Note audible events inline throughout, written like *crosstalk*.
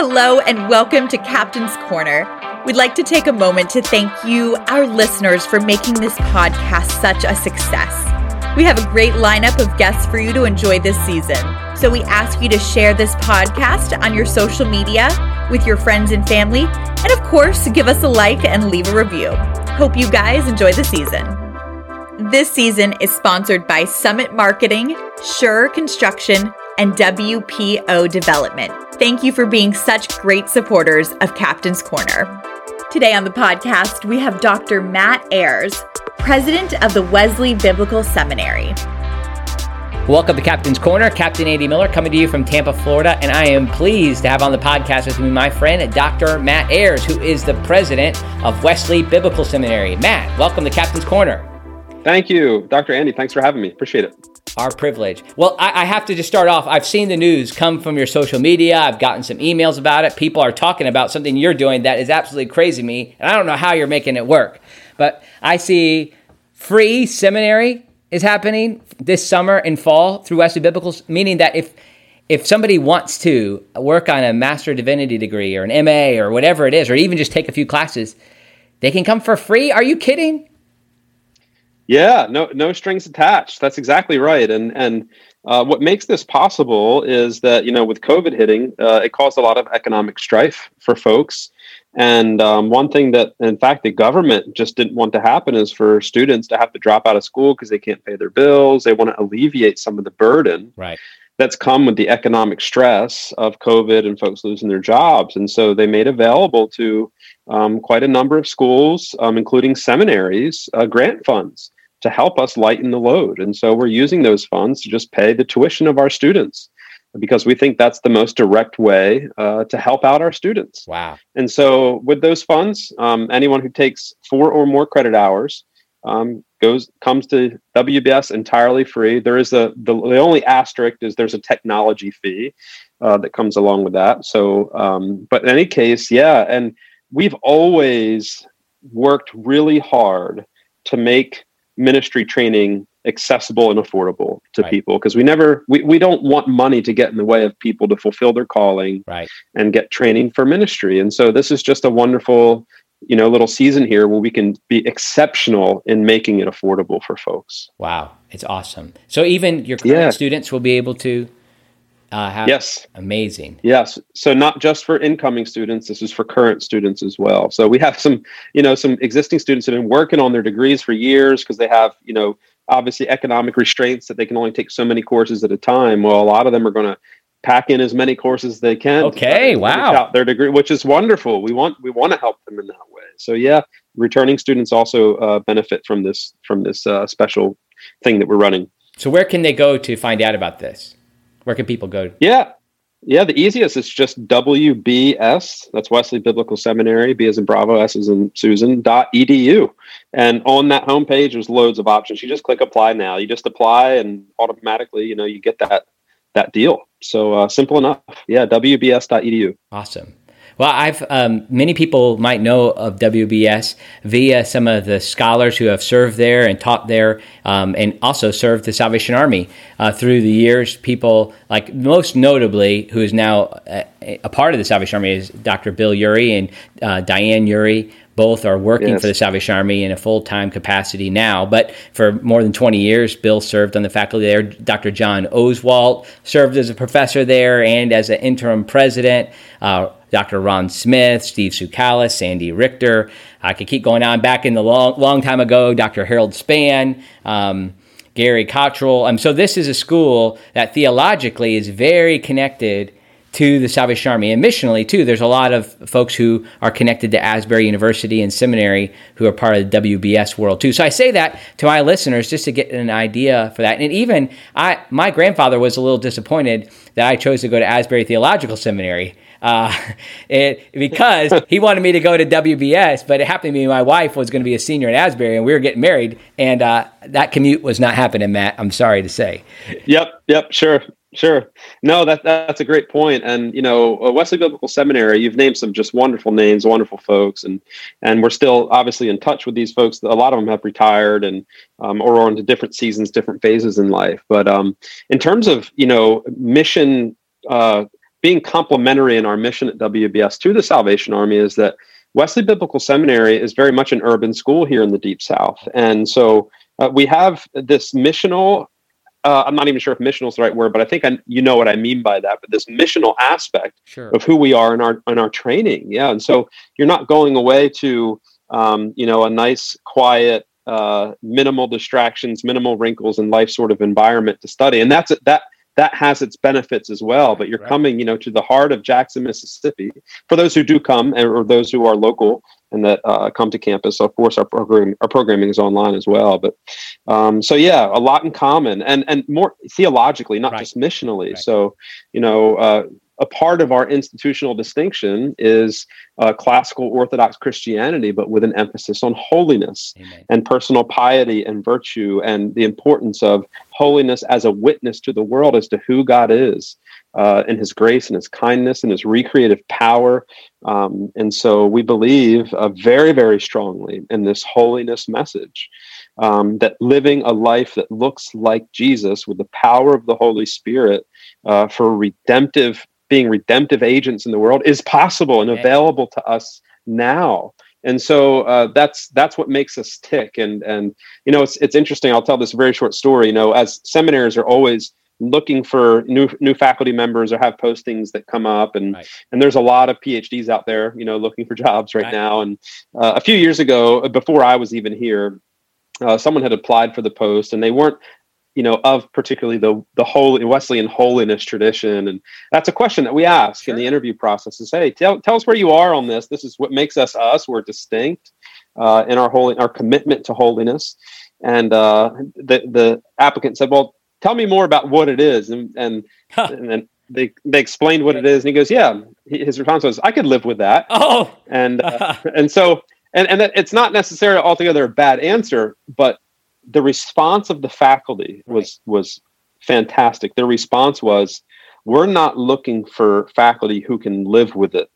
Hello, and welcome to Captain's Corner. We'd like to take a moment to thank you, our listeners, for making this podcast such a success. We have a great lineup of guests for you to enjoy this season. So we ask you to share this podcast on your social media with your friends and family. And of course, give us a like and leave a review. Hope you guys enjoy the season. This season is sponsored by Summit Marketing, Sure Construction, and WPO Development. Thank you for being such great supporters of Captain's Corner. Today on the podcast, we have Dr. Matt Ayars, president of the Wesley Biblical Seminary. Welcome to Captain's Corner. Captain Andy Miller coming to you from Tampa, Florida. And I am pleased to have on the podcast with me my friend, Dr. Matt Ayars, who is the president of Wesley Biblical Seminary. Matt, welcome to Captain's Corner. Thank you, Dr. Andy. Thanks for having me. Appreciate it. Our privilege. Well, I, I, have to just start off. I've seen the news come from your social media. I've gotten some emails about it. People are talking about something you're doing that is absolutely crazy to me, and I don't know how you're making it work. But I see free seminary is happening this summer and fall through Wesley Biblical, meaning that if if somebody wants to work on a master divinity degree or an MA or whatever it is, or even just take a few classes, they can come for free. Are you kidding? Yeah, no, no strings attached. That's exactly right. And and uh, what makes this possible is that you know with COVID hitting, uh, it caused a lot of economic strife for folks. And um, one thing that, in fact, the government just didn't want to happen is for students to have to drop out of school because they can't pay their bills. They want to alleviate some of the burden right. that's come with the economic stress of COVID and folks losing their jobs. And so they made available to um, quite a number of schools, um, including seminaries, uh, grant funds to help us lighten the load. And so we're using those funds to just pay the tuition of our students because we think that's the most direct way uh, to help out our students. Wow. And so with those funds, um, anyone who takes four or more credit hours um, goes comes to WBS entirely free. There is a the, the only asterisk is there's a technology fee uh, that comes along with that. So, um, but in any case, yeah, and we've always worked really hard to make ministry training accessible and affordable to right. people because we never we, we don't want money to get in the way of people to fulfill their calling right. and get training for ministry and so this is just a wonderful you know little season here where we can be exceptional in making it affordable for folks wow it's awesome so even your current yeah. students will be able to uh, have yes. amazing. Yes. So not just for incoming students this is for current students as well. So we have some you know some existing students that have been working on their degrees for years because they have you know obviously economic restraints that they can only take so many courses at a time. Well a lot of them are going to pack in as many courses as they can okay wow. Out their degree which is wonderful. We want we want to help them in that way. So yeah returning students also uh, benefit from this from this uh, special thing that we're running. So where can they go to find out about this where can people go? Yeah. Yeah, the easiest is just WBS. That's Wesley Biblical Seminary. B as in Bravo, S as in Susan. Dot edu, and on that homepage, there's loads of options. You just click apply now. You just apply, and automatically, you know, you get that that deal. So uh, simple enough. Yeah, WBS.edu. Awesome. Well, I've um, many people might know of WBS via some of the scholars who have served there and taught there, um, and also served the Salvation Army uh, through the years. People like most notably, who is now a, a, part of the Salvation Army, is Dr. Bill Ury and uh, Diane Ury. Both are working yes. for the Salvation Army in a full time capacity now, but for more than 20 years, Bill served on the faculty there. Dr. John Oswalt served as a professor there and as an interim president. Uh, Dr. Ron Smith, Steve Tsoukalas, Sandy Richter. I could keep going on. Back in the long, long time ago, Dr. Harold Spann, um, Gary Cottrell. Um, so this is a school that theologically is very connected to the Salvation Army. And missionally, too, there's a lot of folks who are connected to Asbury University and Seminary who are part of the WBS world, too. So I say that to my listeners just to get an idea for that. And even I, my grandfather was a little disappointed that I chose to go to Asbury Theological Seminary uh, *laughs* it, because he wanted me to go to WBS, but it happened to be my wife was going to be a senior at Asbury, and we were getting married, and uh, that commute was not happening. Matt, I'm sorry to say. Yep, yep, sure. Sure. No, that that's a great point. And you know, uh, Wesley Biblical Seminary, you've named some just wonderful names, wonderful folks, and and we're still obviously in touch with these folks. A lot of them have retired and um, or on to different seasons, different phases in life. But um, in terms of you know mission uh, being complementary in our mission at WBS to the Salvation Army is that Wesley Biblical Seminary is very much an urban school here in the Deep South. And so uh, we have this missional uh, I'm not even sure if missional is the right word, but I think I, you know what I mean by that. But this missional aspect sure. of who we are in our in our training, yeah. And so you're not going away to um, you know a nice, quiet, uh, minimal distractions, minimal wrinkles in life sort of environment to study, and that's that that has its benefits as well. But you're right. coming, you know, to the heart of Jackson, Mississippi. For those who do come, and or those who are local and that uh, come to campus, of course, our program our programming is online as well. But um, so yeah, a lot in common, and and more theologically, not right. just missionally. Right. So you know. Uh, a part of our institutional distinction is uh, classical Orthodox Christianity, but with an emphasis on holiness Amen. and personal piety and virtue, and the importance of holiness as a witness to the world as to who God is uh, and His grace and His kindness and His recreative power. Um, and so we believe uh, very, very strongly in this holiness message. Um, that living a life that looks like Jesus with the power of the Holy Spirit uh, for redemptive being redemptive agents in the world is possible and available to us now. And so uh, that's that's what makes us tick. And and you know it's it's interesting. I'll tell this very short story. You know as seminaries are always looking for new new faculty members or have postings that come up and right. and there's a lot of phds out there you know looking for jobs right, right. now. And uh, a few years ago before i was even here uh, someone had applied for the post and they weren't you know, of particularly the the holy Wesleyan holiness tradition, and that's a question that we ask sure. in the interview process: is hey, tell tell us where you are on this. This is what makes us us. We're distinct uh, in our holy our commitment to holiness. And uh, the the applicant said, "Well, tell me more about what it is," and and, huh. and then they they explained what it is, and he goes, "Yeah." His response was, "I could live with that." Oh, and uh, *laughs* and so and and it's not necessarily altogether a bad answer, but the response of the faculty was right. was fantastic. Their response was, "We're not looking for faculty who can live with it.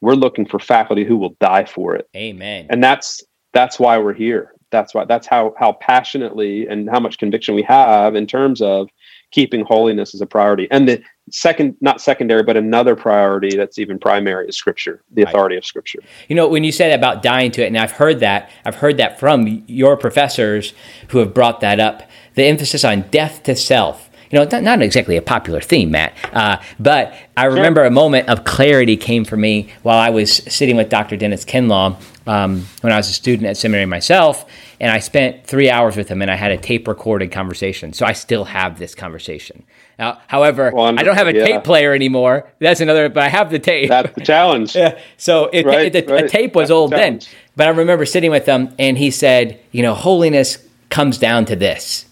We're looking for faculty who will die for it." Amen. And that's that's why we're here. That's why that's how how passionately and how much conviction we have in terms of keeping holiness as a priority. And the second, not secondary, but another priority that's even primary is Scripture, the authority right. of Scripture. You know, when you said about dying to it, and I've heard that, I've heard that from your professors who have brought that up, the emphasis on death to self. You know, not, not exactly a popular theme, Matt, uh, but I remember a moment of clarity came for me while I was sitting with Dr. Dennis Kinlaw um, when I was a student at seminary myself and I spent three hours with him, and I had a tape recorded conversation. So I still have this conversation. Now, however, well, I don't have a yeah. tape player anymore. That's another, but I have the tape. That's the challenge. *laughs* yeah. So it, right, it, the, right. tape was That's old then, but I remember sitting with him, and he said, "You know, holiness comes down to this,"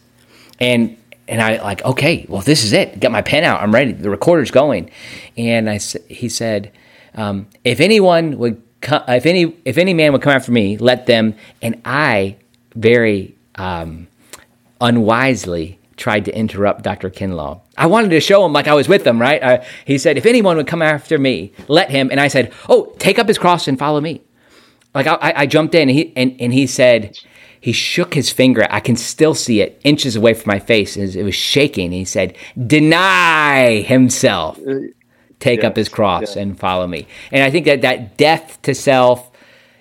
and and I like, okay, well, this is it. Got my pen out. I'm ready. The recorder's going, and I he said, um, if anyone would. if any if any man would come after me, let them, and I very um, unwisely tried to interrupt Dr. Kinlaw. I wanted to show him like I was with them, right? Uh, he said, if anyone would come after me, let him. And I said, oh, take up his cross and follow me. Like I, I jumped in and he, and, and he said, he shook his finger. I can still see it inches away from my face. As it was shaking. He said, deny himself, take yes, up his cross yes. and follow me. And I think that that death to self,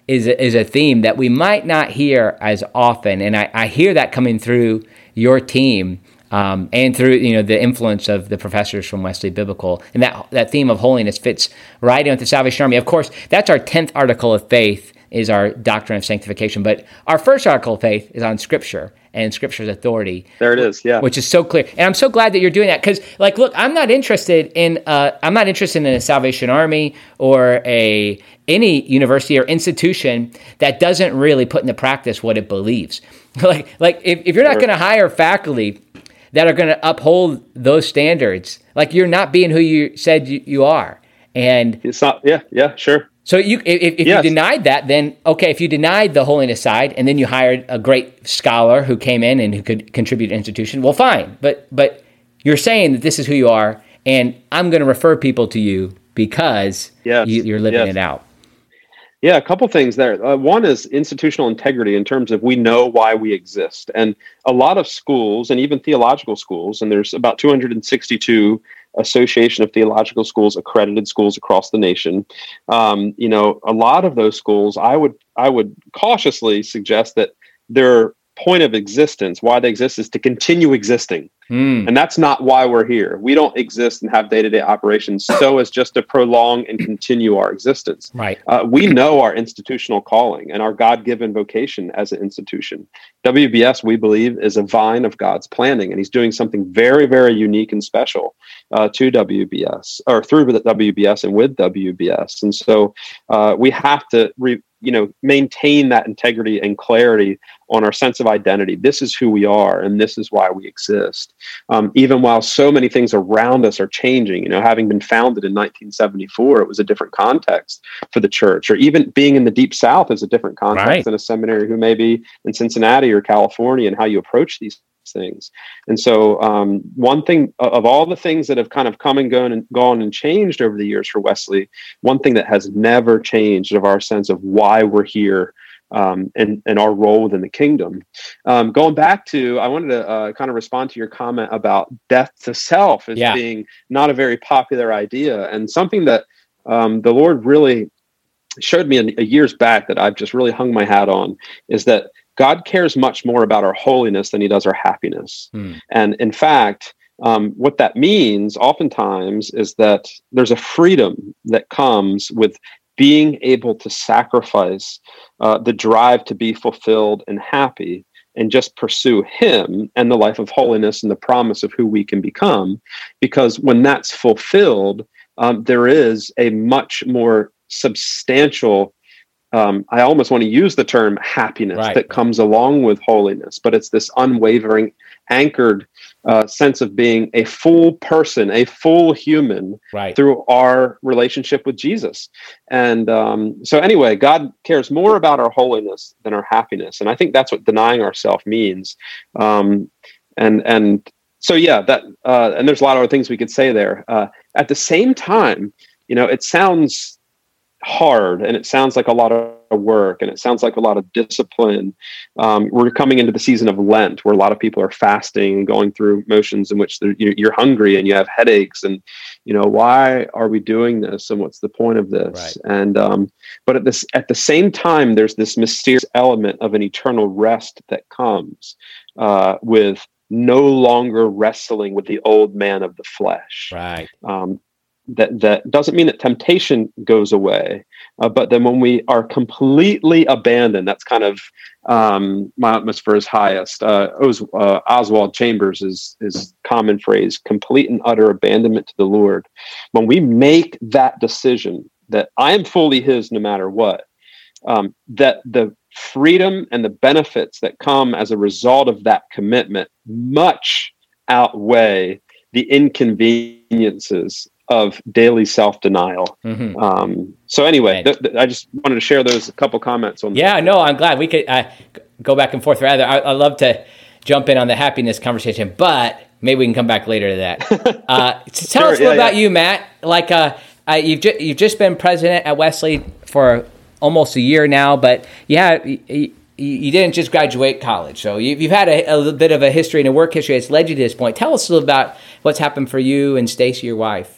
is a, is a theme that we might not hear as often, and I, I hear that coming through your team um, and through you know the influence of the professors from Wesley Biblical, and that that theme of holiness fits right in with the Salvation Army. Of course, that's our tenth article of faith is our doctrine of sanctification, but our first article of faith is on Scripture and Scripture's authority. There it is, yeah. Which is so clear, and I'm so glad that you're doing that because, like, look, I'm not interested in uh, I'm not interested in a Salvation Army or a any university or institution that doesn't really put into practice what it believes. *laughs* like, like if, if you're not going to hire faculty that are going to uphold those standards, like you're not being who you said you, you are. And it's not, yeah, yeah, sure. So you, if, if yes. you denied that, then okay. If you denied the holiness side, and then you hired a great scholar who came in and who could contribute to institution, well, fine. But but you're saying that this is who you are, and I'm going to refer people to you because yes. you, are living yes. it out. Yeah, a couple things there. Uh, one is institutional integrity in terms of we know why we exist. And a lot of schools and even theological schools, and there's about 262 Association of Theological Schools accredited schools across the nation. Um, you know, a lot of those schools, I would I would cautiously suggest that their point of existence, why they exist, is to continue existing. Mm. And that's not why we're here. We don't exist and have day to day operations so as just to prolong and continue our existence. Right. Uh, we know our institutional calling and our God given vocation as an institution. WBS, we believe, is a vine of God's planting, and He's doing something very, very unique and special uh, to WBS or through the WBS and with WBS. And so uh, we have to re- you know maintain that integrity and clarity on our sense of identity this is who we are and this is why we exist um, even while so many things around us are changing you know having been founded in 1974 it was a different context for the church or even being in the deep south is a different context right. than a seminary who may be in cincinnati or california and how you approach these things. And so, um, one thing of all the things that have kind of come and gone and gone and changed over the years for Wesley, one thing that has never changed of our sense of why we're here um, and, and our role within the kingdom. Um, going back to, I wanted to uh, kind of respond to your comment about death to self as yeah. being not a very popular idea and something that um, the Lord really showed me a, a years back that I've just really hung my hat on is that God cares much more about our holiness than he does our happiness. Hmm. And in fact, um, what that means oftentimes is that there's a freedom that comes with being able to sacrifice uh, the drive to be fulfilled and happy and just pursue him and the life of holiness and the promise of who we can become because when that's fulfilled um, there is a much more substantial um, I almost want to use the term happiness right. that comes along with holiness, but it's this unwavering, anchored uh, sense of being a full person, a full human right. through our relationship with Jesus. And um, so, anyway, God cares more about our holiness than our happiness, and I think that's what denying ourselves means. Um, and and so, yeah, that uh, and there's a lot of other things we could say there. Uh, at the same time, you know, it sounds hard and it sounds like a lot of work and it sounds like a lot of discipline. Um, we're coming into the season of Lent where a lot of people are fasting and going through motions in which you're hungry and you have headaches and you know why are we doing this and what's the point of this right. and um, but at this at the same time there's this mysterious element of an eternal rest that comes uh, with no longer wrestling with the old man of the flesh. Right. Um, that that doesn't mean that temptation goes away, uh, but then when we are completely abandoned, that's kind of um, Mount Misper's highest. Uh, Os, uh, Oswald Chambers is his common phrase: complete and utter abandonment to the Lord. When we make that decision that I am fully His no matter what, um, that the freedom and the benefits that come as a result of that commitment much outweigh the inconveniences of daily self denial. Mm-hmm. Um, so anyway, th- th- I just wanted to share those couple comments on. Yeah, no, I'm glad we could uh, go back and forth. Rather, I, I love to jump in on the happiness conversation, but maybe we can come back later to that. *laughs* Uh, tell sure, us yeah, about yeah. you, Matt. Like, uh, uh, you've ju- you've just been president at Wesley for almost a year now, but yeah. You, you didn't just graduate college, so you, have had a, a little bit of a history and a work history that's led you to this point. Tell us a little about what's happened for you and Stacy, your wife.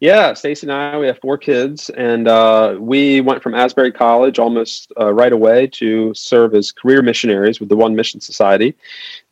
Yeah, Stacy and I, we have four kids, and uh, we went from Asbury College almost uh, right away to serve as career missionaries with the One Mission Society,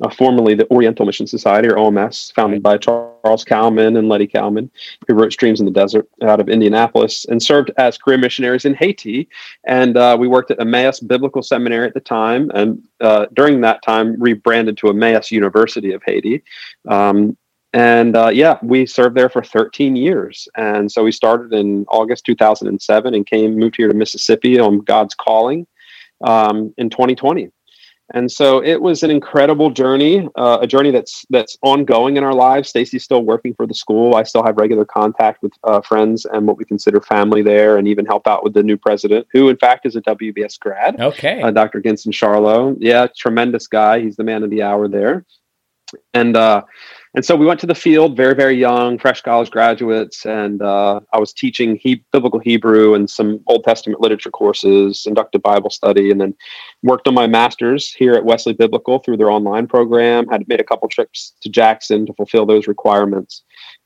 uh, formerly the Oriental Mission Society, or OMS, founded by Charles Cowman and Lettie Cowman, who wrote Streams in the Desert out of Indianapolis, and served as career missionaries in Haiti. And uh, we worked at Emmaus Biblical Seminary at the time, and uh, during that time, rebranded to Emmaus University of Haiti. Um, and uh, yeah, we served there for 13 years. And so we started in August 2007 and came moved here to Mississippi on God's calling um, in 2020. And so it was an incredible journey, uh, a journey that's that's ongoing in our lives. Stacy's still working for the school. I still have regular contact with uh, friends and what we consider family there, and even help out with the new president, who in fact is a WBS grad. Okay, uh, Dr. Ginson Charlo. Yeah, tremendous guy. He's the man of the hour there. And uh, and so we went to the field very very young fresh college graduates. And uh, i was teaching he- biblical hebrew and some old testament literature courses inductive bible study and then worked on my master's here at wesley biblical through their online program. Had made a couple trips to jackson to fulfill those requirements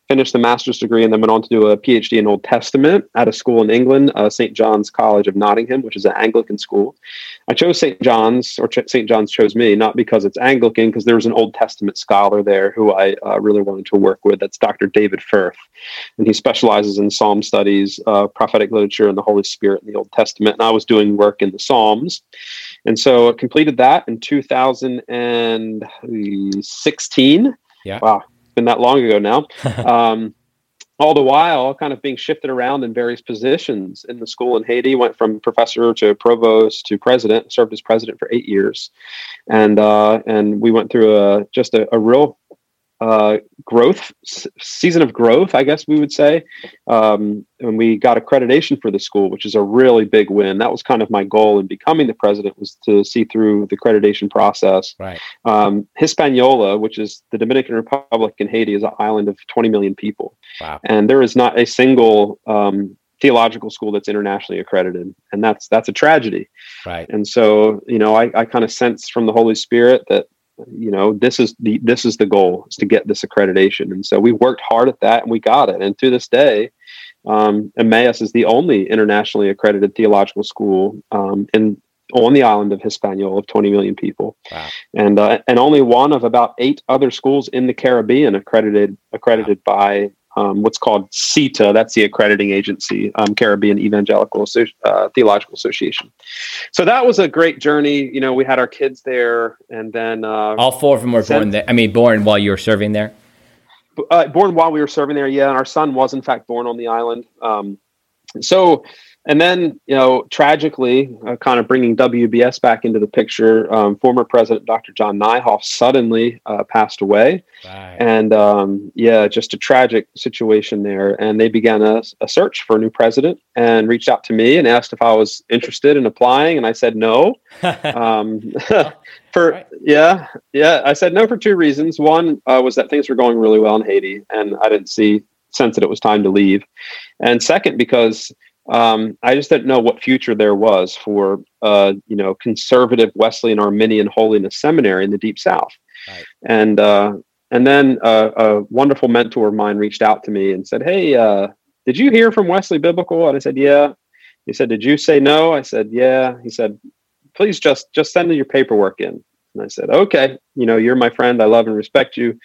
finished the master's degree and then went on to do a PhD in Old Testament at a school in England, uh, St. John's College of Nottingham, which is an Anglican school. I chose St. John's, or Ch- St. John's chose me, not because it's Anglican, because there was an Old Testament scholar there who I uh, really wanted to work with. That's Dr. David Firth. And he specializes in Psalm studies, uh, prophetic literature, and the Holy Spirit in the Old Testament. And I was doing work in the Psalms. And so I completed that in 2016. Yeah. Wow been that long ago now. *laughs* um, all the while, kind of being shifted around in various positions in the school in Haiti. Went from professor to provost to president. Served as president for eight years, and uh, and we went through a just a, a real uh, growth season of growth, I guess we would say. Um, and we got accreditation for the school, which is a really big win. That was kind of my goal in becoming the president was to see through the accreditation process. Right. Um, Hispaniola, which is the Dominican Republic in Haiti, is an island of 20 million people. Wow. And there is not a single um, theological school that's internationally accredited, and that's that's a tragedy. Right. And so, you know, I, I kind of sense from the Holy Spirit that you know this is the this is the goal is to get this accreditation and so we worked hard at that and we got it and to this day um, emmaus is the only internationally accredited theological school um, in on the island of Hispaniola of 20 million people, wow. and uh, and only one of about eight other schools in the Caribbean accredited accredited wow. by um, what's called CETA. That's the accrediting agency, um, Caribbean Evangelical Associ- uh, Theological Association. So that was a great journey. You know, we had our kids there, and then uh, all four of them were sent, born there. I mean, born while you were serving there. Uh, born while we were serving there, yeah. And our son was in fact born on the island. Um, so and then, you know, tragically, uh, kind of bringing WBS back into the picture, um, former President Dr. John Neihoff suddenly uh, passed away. Right. And um, yeah, just a tragic situation there. And they began a, a, search for a new president and reached out to me and asked if I was interested in applying. And I said no. *laughs* um, *laughs* for right. yeah, yeah, I said no for two reasons. One uh, was that things were going really well in Haiti, and I didn't see sense that it was time to leave. And second, because um, I just didn't know what future there was for uh, you know conservative Wesleyan Arminian Holiness Seminary in the Deep South. Right. And uh, and then uh, a wonderful mentor of mine reached out to me and said, "Hey, uh, did you hear from Wesley Biblical?" And I said, "Yeah." He said, "Did you say no?" I said, "Yeah." He said, "Please just just send your paperwork in." And I said, "Okay, you know, you're my friend. I love and respect you."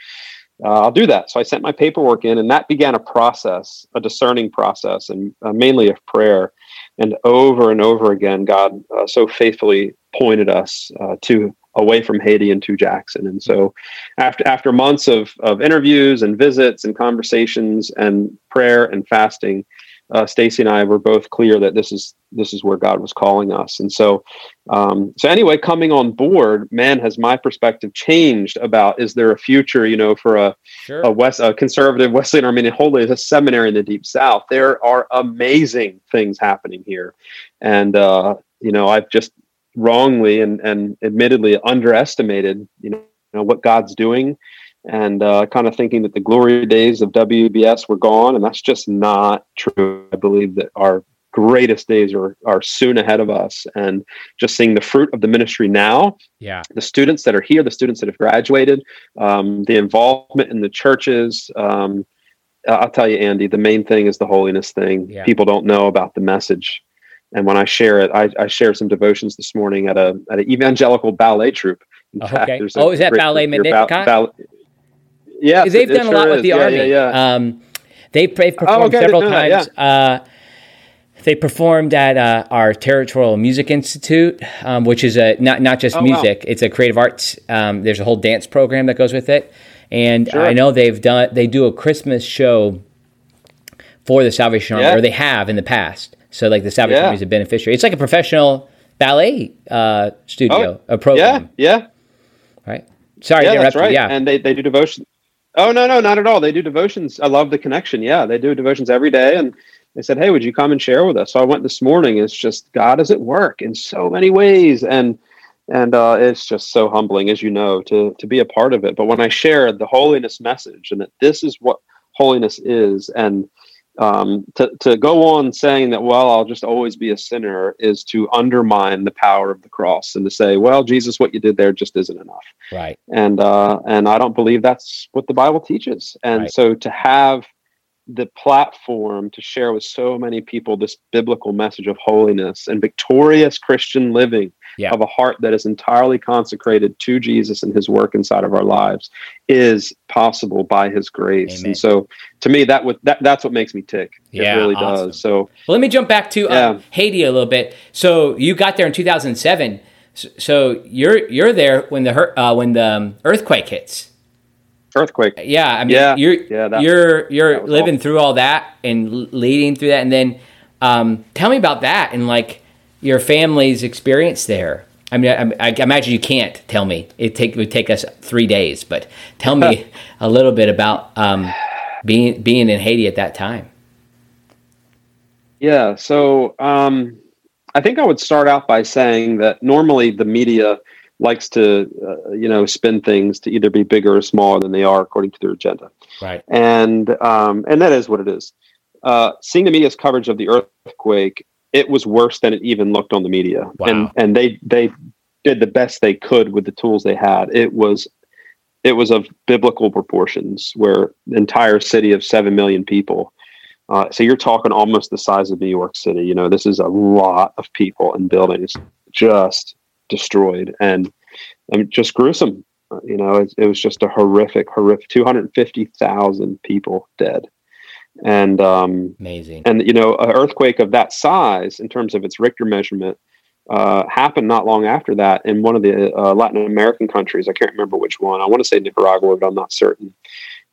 Uh, I'll do that. So I sent my paperwork in, and that began a process, a discerning process, and uh, mainly of prayer. And over and over again, God uh, so faithfully pointed us uh, to away from Haiti and to Jackson. And so, after after months of of interviews and visits and conversations and prayer and fasting, uh, Stacy and I were both clear that this is this is where God was calling us. And so, um, so anyway, coming on board, man, has my perspective changed about is there a future, you know, for a sure. a West a conservative Wesleyan Arminian Holy a seminary in the Deep South? There are amazing things happening here, and uh, you know, I've just wrongly and and admittedly underestimated, you know, you know what God's doing and uh, kind of thinking that the glory days of WBS were gone, and that's just not true. I believe that our greatest days are are soon ahead of us, and just seeing the fruit of the ministry now. Yeah, the students that are here, the students that have graduated, um, the involvement in the churches. Um, I'll tell you, Andy, the main thing is the holiness thing. Yeah. People don't know about the message. And when I share it, I, I shared some devotions this morning at a at an evangelical ballet troupe. In okay. Fact, oh, is that ballet Magnificat? Ba- yeah, they've done a lot with the yeah, army. Yeah, yeah. Um, they've, they've performed oh, okay, several times. That, uh, they performed at uh, our Territorial Music Institute, um, which is a not not just oh, music; wow. it's a creative arts. Um, there's a whole dance program that goes with it, and sure. I know they've done they do a Christmas show for the Salvation Army, or they have in the past. So, like the Salvation Army is a beneficiary. It's like a professional ballet uh, studio, oh, a program. Yeah, yeah. Right. Sorry, yeah, that's right. Yeah, and they they do devotion. Oh no, no, not at all. They do devotions. I love the connection. Yeah, they do devotions every day, and they said, "Hey, would you come and share with us?" So I went this morning. It's just God is at work in so many ways, and and uh, it's just so humbling, as you know, to to be a part of it. But when I shared the holiness message and that this is what holiness is, and um, to to go on saying that, well, I'll just always be a sinner, is to undermine the power of the cross and to say, well, Jesus, what you did there just isn't enough. Right. And uh, and I don't believe that's what the Bible teaches. And Right. so to have the platform to share with so many people this biblical message of holiness and victorious Christian living Yeah. of a heart that is entirely consecrated to Jesus and his work inside of our lives is possible by his grace. Amen. And so to me that would that that's what makes me tick. Yeah, it really awesome. does. So Well, let me jump back to uh, Yeah. Haiti a little bit. So you got there in 2007. So you're you're there when the uh, when the um, earthquake hits. Earthquake. Yeah, I mean, Yeah, you're yeah, that- you're you're living awful. through all that and leading through that, and then um, tell me about that and like your family's experience there. I mean, I, I imagine you can't tell me. It take it would take us three days, but tell me *laughs* a little bit about um, being being in Haiti at that time. Yeah. So um, I think I would start out by saying that normally the media likes to, uh, you know, spin things to either be bigger or smaller than they are according to their agenda, Right. and um, and that is what it is. Uh, seeing the media's coverage of the earthquake, it was worse than it even looked on the media, Wow. and and they they did the best they could with the tools they had. It was it was of biblical proportions, where the entire city of seven million people uh, so you're talking almost the size of New York City. You know, this is a lot of people and buildings just destroyed and and just gruesome. Uh, you know, it, it was just a horrific, horrific. Two hundred fifty thousand people dead, and um, Amazing. and you know, an earthquake of that size in terms of its Richter measurement uh, happened not long after that in one of the uh, Latin American countries. I can't remember which one. I want to say Nicaragua, but I'm not certain.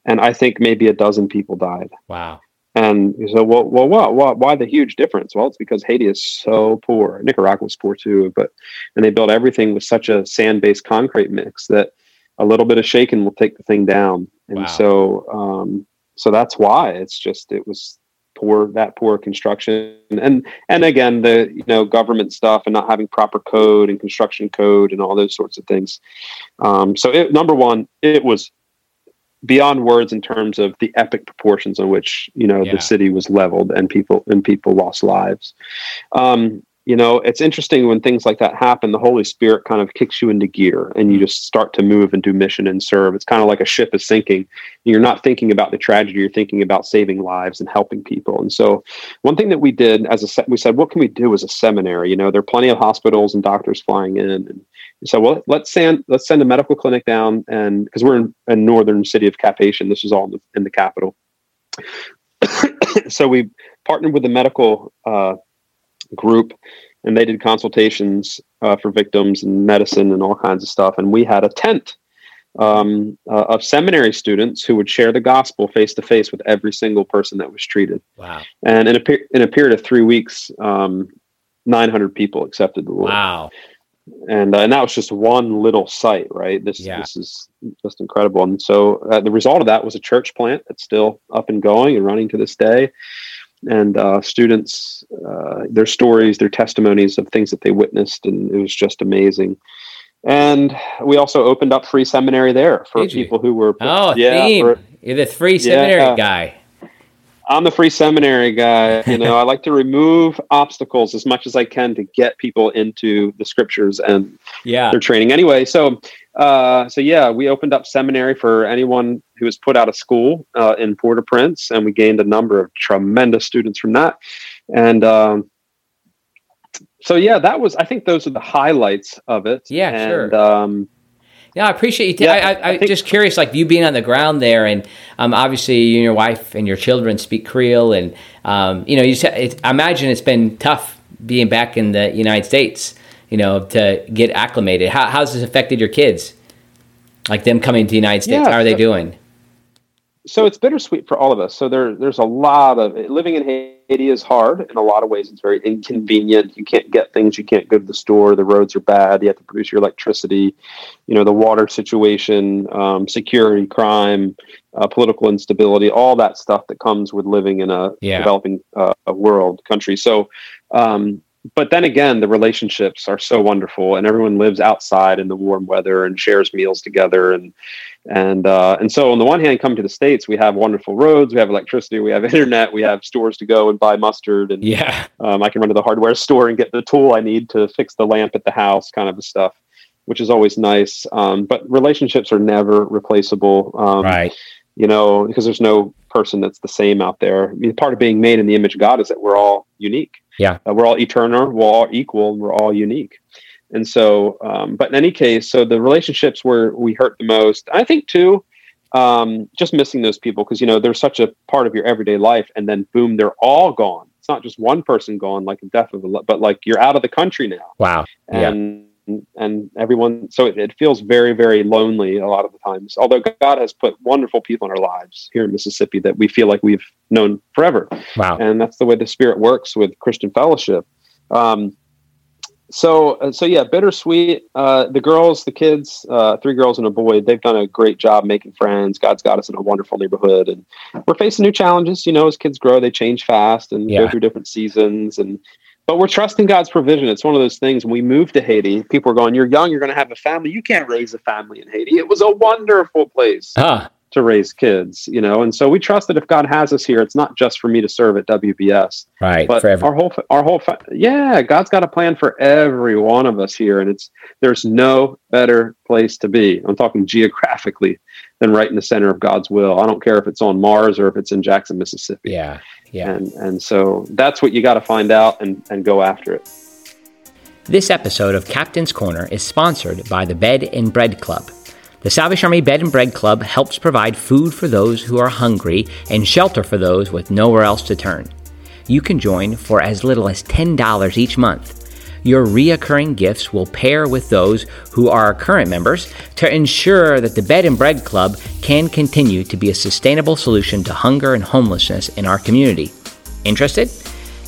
And I think maybe a dozen people died. Wow. And you say, well, well, what, what, why the huge difference? Well, it's because Haiti is so poor. Nicaragua was poor too, but and they built everything with such a sand-based concrete mix that a little bit of shaking will take the thing down. And Wow. so, um, so that's why it's just it was poor that poor construction and and again the you know government stuff and not having proper code and construction code and all those sorts of things. Um, so it, number one, it was beyond words in terms of the epic proportions in which you know Yeah. the city was leveled and people and people lost lives. Um, you know, it's interesting when things like that happen. The Holy Spirit kind of kicks you into gear, and you just start to move and do mission and serve. It's kind of like a ship is sinking. You're not thinking about the tragedy; you're thinking about saving lives and helping people. And so, one thing that we did as a we said, what can we do as a seminary? You know, there are plenty of hospitals and doctors flying in, and said, well, let's send let's send a medical clinic down, and because we're in a northern city of Cap-Haïtien, this is all in the, in the capital. *coughs* so we partnered with a medical uh, group, and they did consultations uh, for victims and medicine and all kinds of stuff. And we had a tent um, uh, of seminary students who would share the gospel face to face with every single person that was treated. Wow. And in a per- in a period of three weeks, um, 900 people accepted the Lord Wow. And uh, and that was just one little site, right? This Yeah. this is just incredible. And so uh, the result of that was a church plant that's still up and going and running to this day. And uh, students, uh, their stories, their testimonies of things that they witnessed, and it was just amazing. And we also opened up free seminary there for people who were Oh, yeah. for- You're the free seminary Yeah. guy. I'm the free seminary guy. You know, I like to remove obstacles as much as I can to get people into the scriptures and *laughs* Yeah. their training anyway. So, uh, so yeah, we opened up seminary for anyone who was put out of school uh, in Port-au-Prince, and we gained a number of tremendous students from that. And um, so, yeah, that was. I think those are the highlights of it. Yeah, and, sure. Um, Yeah, I appreciate you. T- Yeah, I, I, I I'm think- just curious, like you being on the ground there, and um, obviously you and your wife and your children speak Creole, and um, you know, you said, it, I imagine it's been tough being back in the United States, you know, to get acclimated. How, how's this affected your kids? Like them coming to the United States, Yeah, how are they so- doing? so it's bittersweet for all of us. So there, there's a lot of living in Haiti is hard in a lot of ways. It's very inconvenient. You can't get things. You can't go to the store. The roads are bad. You have to produce your electricity. You know the water situation, um, security, crime, uh, political instability, all that stuff that comes with living in a Yeah. developing uh, a world country. So. Um, but then again, the relationships are so wonderful, and everyone lives outside in the warm weather and shares meals together, and and uh, and so on the one hand, come to the states, we have wonderful roads, we have electricity, we have *laughs* internet, we have stores to go and buy mustard, and yeah, um, I can run to the hardware *laughs* store and get the tool I need to fix the lamp at the house, kind of stuff, which is always nice. Um, but relationships are never replaceable, um, right? You know, because there's no person that's the same out there. I mean, part of being made in the image of God is that we're all unique. Yeah. Uh, we're all eternal, we're all equal, we're all unique. And so, um, but in any case, so the relationships where we hurt the most, I think too, um, just missing those people because, you know, they're such a part of your everyday life. And then boom, they're all gone. It's not just one person gone, like the death of a, but like you're out of the country now. Wow. And, yeah and everyone so it, it, feels very very lonely a lot of the times. Although god has put wonderful people in our lives here in mississippi that we feel like we've known forever. Wow. And that's the way the spirit works with christian fellowship. Um, so uh, so yeah bittersweet. Uh, the girls the kids uh, three girls and a boy they've done a great job making friends. God's got us in a wonderful neighborhood and we're facing new challenges. You know as kids grow they change fast and yeah. go through different seasons and but we're trusting God's provision. It's one of those things. When we moved to Haiti, people are going, "You're young. You're going to have a family. You can't raise a family in Haiti." It was a wonderful place huh. To raise kids, you know. And so we trust that if God has us here, it's not just for me to serve at WBS, right? But forever. our whole, our whole, yeah, God's got a plan for every one of us here, and it's there's no better place to be. I'm talking geographically than right in the center of God's will. I don't care if it's on Mars or if it's in Jackson, Mississippi. Yeah. Yeah. And and so that's what you got to find out and, and go after it. This episode of Captain's Corner is sponsored by the Bed and Bread Club. The Salvation Army Bed and Bread Club helps provide food for those who are hungry and shelter for those with nowhere else to turn. You can join for as little as $10 each month your reoccurring gifts will pair with those who are current members to ensure that the Bed and Bread Club can continue to be a sustainable solution to hunger and homelessness in our community. Interested?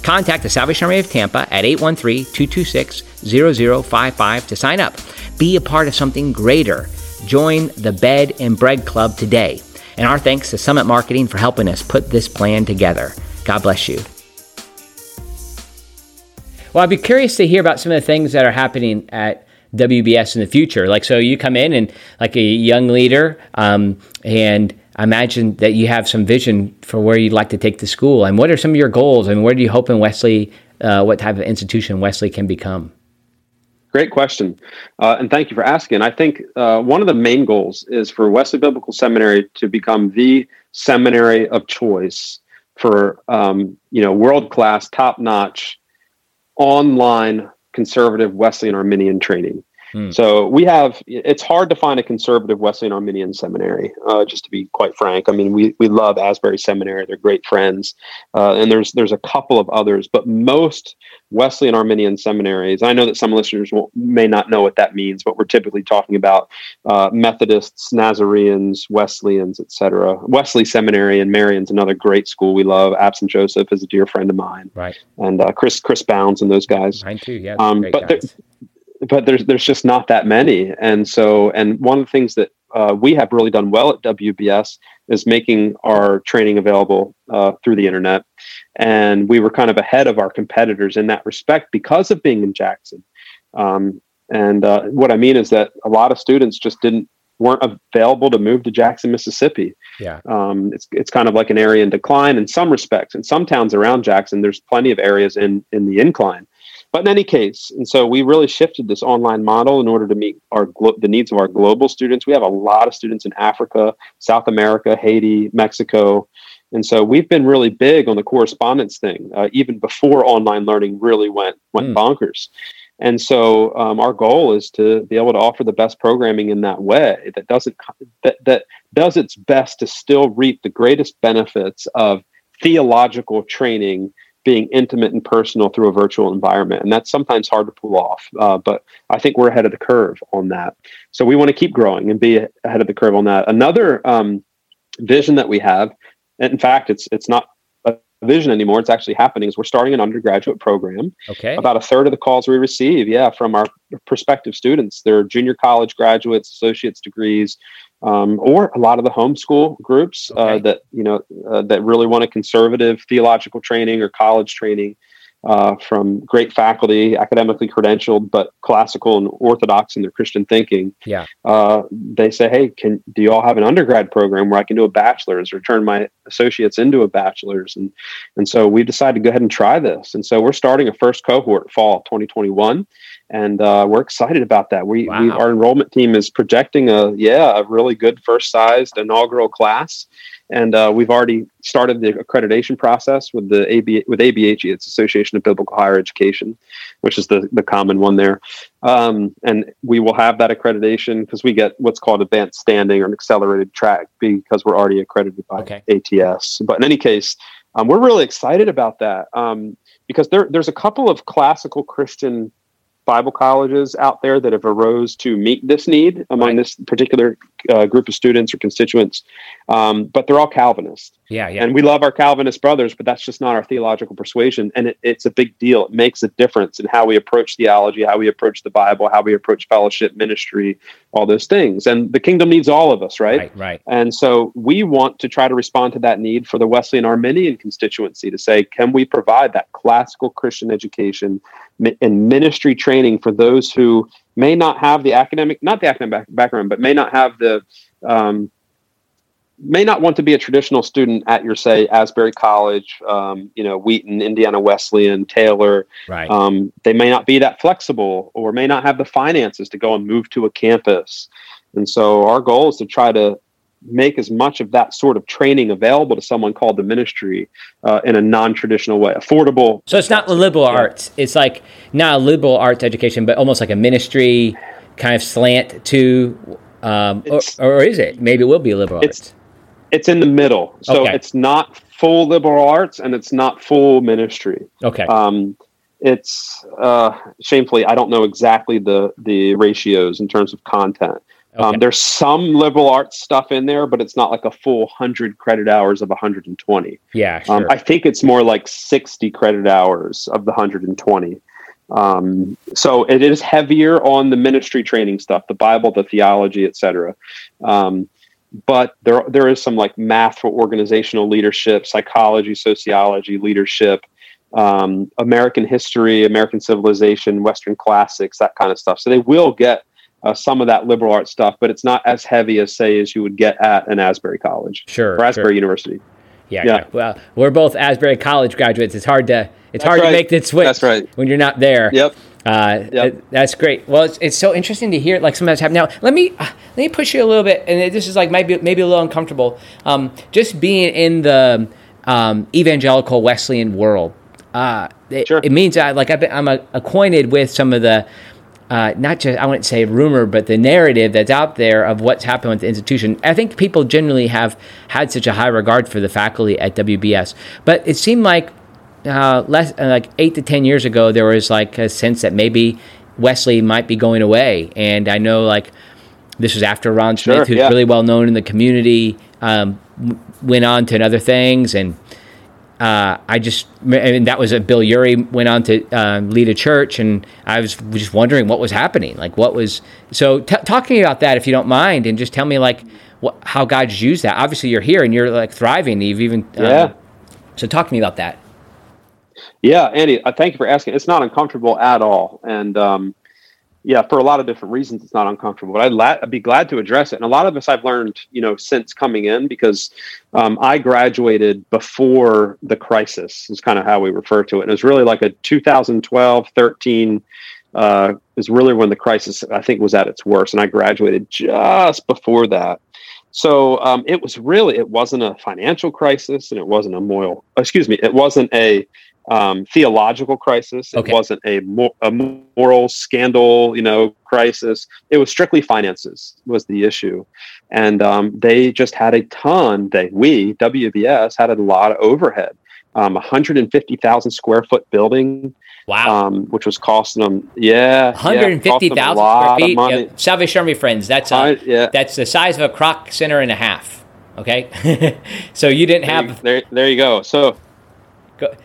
Contact the Salvation Army of Tampa at 813 226 0055 to sign up. Be a part of something greater. Join the Bed and Bread Club today. And our thanks to Summit Marketing for helping us put this plan together. God bless you. Well, I'd be curious to hear about some of the things that are happening at WBS in the future. Like, so you come in and like a young leader, um, and I imagine that you have some vision for where you'd like to take the school. And what are some of your goals? And where do you hope in Wesley, uh, what type of institution Wesley can become? Great question. Uh, and thank you for asking. I think uh, one of the main goals is for Wesley Biblical Seminary to become the seminary of choice for, um, you know, world class, top notch online conservative Wesleyan Arminian training. Hmm. So we have. It's hard to find a conservative Wesleyan Arminian seminary. Uh, just to be quite frank, I mean, we we love Asbury Seminary; they're great friends, uh, and there's there's a couple of others, but most Wesleyan Arminian seminaries. I know that some listeners may not know what that means, but we're typically talking about uh, Methodists, Nazarenes, Wesleyans, etc. Wesley Seminary in Marion's another great school we love. Abson Joseph is a dear friend of mine, right? And uh, Chris Chris Bounds and those guys. Mine too, yeah. Um, but but there's there's just not that many, and so and one of the things that uh, we have really done well at WBS is making our training available uh, through the internet, and we were kind of ahead of our competitors in that respect because of being in Jackson. Um, and uh, what I mean is that a lot of students just didn't weren't available to move to Jackson, Mississippi. Yeah, um, it's it's kind of like an area in decline in some respects. In some towns around Jackson, there's plenty of areas in in the incline. But in any case, and so we really shifted this online model in order to meet our glo- the needs of our global students. We have a lot of students in Africa, South America, Haiti, Mexico, and so we've been really big on the correspondence thing, uh, even before online learning really went went mm. bonkers. And so um, our goal is to be able to offer the best programming in that way that doesn't that that does its best to still reap the greatest benefits of theological training being intimate and personal through a virtual environment. And that's sometimes hard to pull off. Uh, but I think we're ahead of the curve on that. So we want to keep growing and be ahead of the curve on that. Another um, vision that we have, in fact, it's it's not vision anymore. It's actually happening. Is we're starting an undergraduate program. Okay. About a third of the calls we receive, yeah, from our prospective students. They're junior college graduates, associate's degrees, um, or a lot of the homeschool groups uh, okay. uh, that you know uh, that really want a conservative theological training or college training. Uh, from great faculty, academically credentialed, but classical and orthodox in their Christian thinking. Yeah. Uh, they say, "Hey, can do you all have an undergrad program where I can do a bachelor's or turn my associates into a bachelor's?" And and so we decided to go ahead and try this. And so we're starting a first cohort fall 2021, and uh, we're excited about that. We, wow. we our enrollment team is projecting a yeah a really good first sized inaugural class and uh, we've already started the accreditation process with the AB with ABHE, it's Association of Biblical Higher Education, which is the the common one there. Um, and we will have that accreditation because we get what's called advanced standing or an accelerated track because we're already accredited by okay. ATS. But in any case, um, we're really excited about that um, because there, there's a couple of classical Christian Bible colleges out there that have arose to meet this need among right. this particular uh, group of students or constituents, um, but they're all Calvinist. Yeah, yeah. And we love our Calvinist brothers, but that's just not our theological persuasion. And it, it's a big deal. It makes a difference in how we approach theology, how we approach the Bible, how we approach fellowship, ministry, all those things. And the kingdom needs all of us, right? Right, right. And so we want to try to respond to that need for the Wesleyan Arminian constituency to say, can we provide that classical Christian education and ministry training for those who may not have the academic, not the academic background, but may not have the, um, may not want to be a traditional student at your say Asbury College, um, you know Wheaton, Indiana Wesleyan, Taylor. Right. Um, they may not be that flexible, or may not have the finances to go and move to a campus. And so our goal is to try to make as much of that sort of training available to someone called the ministry uh, in a non-traditional way. Affordable. So it's not liberal yeah. arts. It's like not a liberal arts education but almost like a ministry kind of slant to um, or, or, is it? Maybe it will be liberal it's, arts. it's in the middle. So okay. it's not full liberal arts and it's not full ministry. Okay. Um, it's uh, shamefully i don't know exactly the the ratios in terms of content okay. Um, there's some liberal arts stuff in there, but it's not like a full 100 credit hours of 120. Yeah, um, sure. Um, I think it's more like 60 credit hours of the 120. Um, so it is heavier on the ministry training stuff, the Bible, the theology, etc. Um, but there there is some like math for organizational leadership, psychology, sociology, leadership, um, American history, American civilization, Western classics, that kind of stuff. So they will get uh, some of that liberal arts stuff, but it's not as heavy as say as you would get at an Asbury College, sure, or Asbury sure. University. Yeah, yeah, Well, we're both Asbury College graduates. It's hard to it's that's hard right. to make that switch. That's right. When you're not there. Yep. Uh, yep. that's great. Well, it's, it's so interesting to hear like some of that's happening. Now, let me uh, let me push you a little bit, and this is like maybe maybe a little uncomfortable. Um, just being in the um, evangelical Wesleyan world, uh, it, sure. it means I like I've been, I'm acquainted with some of the uh, not just I wouldn't say rumor, but the narrative that's out there of what's happened with the institution. I think people generally have had such a high regard for the faculty at WBS, but it seemed like uh, less uh, like eight to ten years ago there was like a sense that maybe Wesley might be going away, and I know like this was after Ron Smith, sure, who's yeah. really well known in the community, um, went on to other things and uh, I just, and that was a Bill Ury went on to uh, lead a church, and I was just wondering what was happening. Like, what was so? T- talking about that, if you don't mind, and just tell me like what, how God's used that. Obviously, you're here and you're like thriving. You've even um, yeah. So talk to me about that. Yeah, Andy, uh, thank you for asking. It's not uncomfortable at all, and um, yeah, for a lot of different reasons, it's not uncomfortable. But I'd, la- I'd, be glad to address it. And a lot of this I've learned, you know, since coming in because um, I graduated before the crisis. Is kind of how we refer to it. And it was really like a 2012, 13 uh, is really when the crisis I think was at its worst. And I graduated just before that. So um, it was really it wasn't a financial crisis and it wasn't a moral. Excuse me, it wasn't a um, theological crisis. It okay. wasn't a, a moral scandal, you know, crisis. It was strictly finances was the issue, and um, they just had a ton. They we WBS had a lot of overhead. Um, 150,000 square foot building. Wow. Um, which was costing them, yeah, 150,000 yeah, square feet. Yeah, Salvation Army friends, that's a, I, yeah. that's the size of a Kroc center and a half. Okay, *laughs* so you didn't have there. There you go. So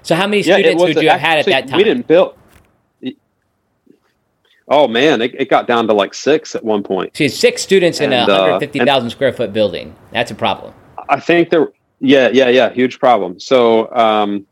so how many students yeah, would you have had at that time? We didn't build. Oh man, it, it, got down to like six at one point. See, six students and, in a 150,000 uh, square foot building. That's a problem. I think there. Yeah, yeah, yeah. Huge problem. So, um,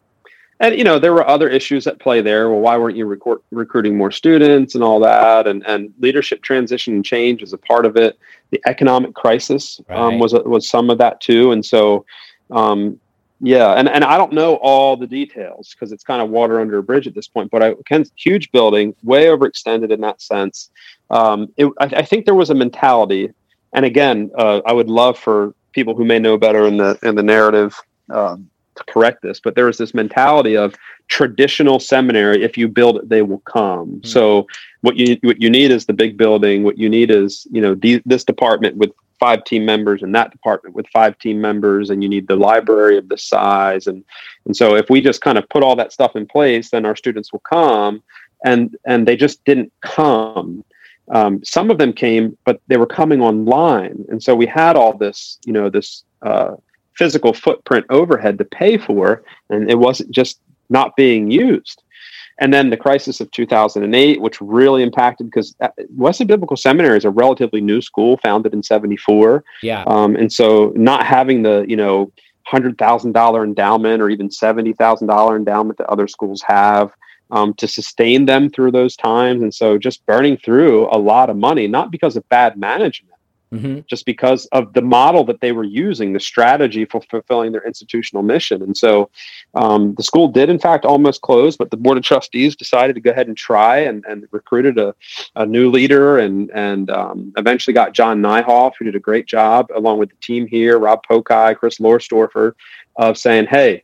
and you know there were other issues at play there. Well, why weren't you record, recruiting more students and all that? And and leadership transition and change is a part of it. The economic crisis um, right. um, was was some of that too. And so, um, yeah, and and I don't know all the details because it's kind of water under a bridge at this point. But I Ken's huge building, way overextended in that sense. Um, it, I, I, think there was a mentality, and again, uh, I would love for people who may know better in the in the narrative um, to correct this, but there was this mentality of traditional seminary. If you build it, they will come. Mm-hmm. So what you what you need is the big building. What you need is you know the, this department with five team members and that department with five team members and you need the library of this size. And and so if we just kind of put all that stuff in place then our students will come and and they just didn't come. Um, some of them came but they were coming online. And so we had all this you know this uh, physical footprint overhead to pay for and it wasn't just not being used and then the crisis of 2008, which really impacted because uh, Wesley Biblical Seminary is a relatively new school, founded in '74. Yeah, um, and so not having the you know hundred thousand dollar endowment or even seventy thousand dollar endowment that other schools have um, to sustain them through those times, and so just burning through a lot of money, not because of bad management, mm-hmm. just because of the model that they were using, the strategy for fulfilling their institutional mission. And so um, the school did, in fact, almost close, but the board of trustees decided to go ahead and try and, and recruited a, a new leader and, and um, eventually got John Neihof, who did a great job along with the team here, Rob Pokai, Chris Lorstorfer, of saying, hey,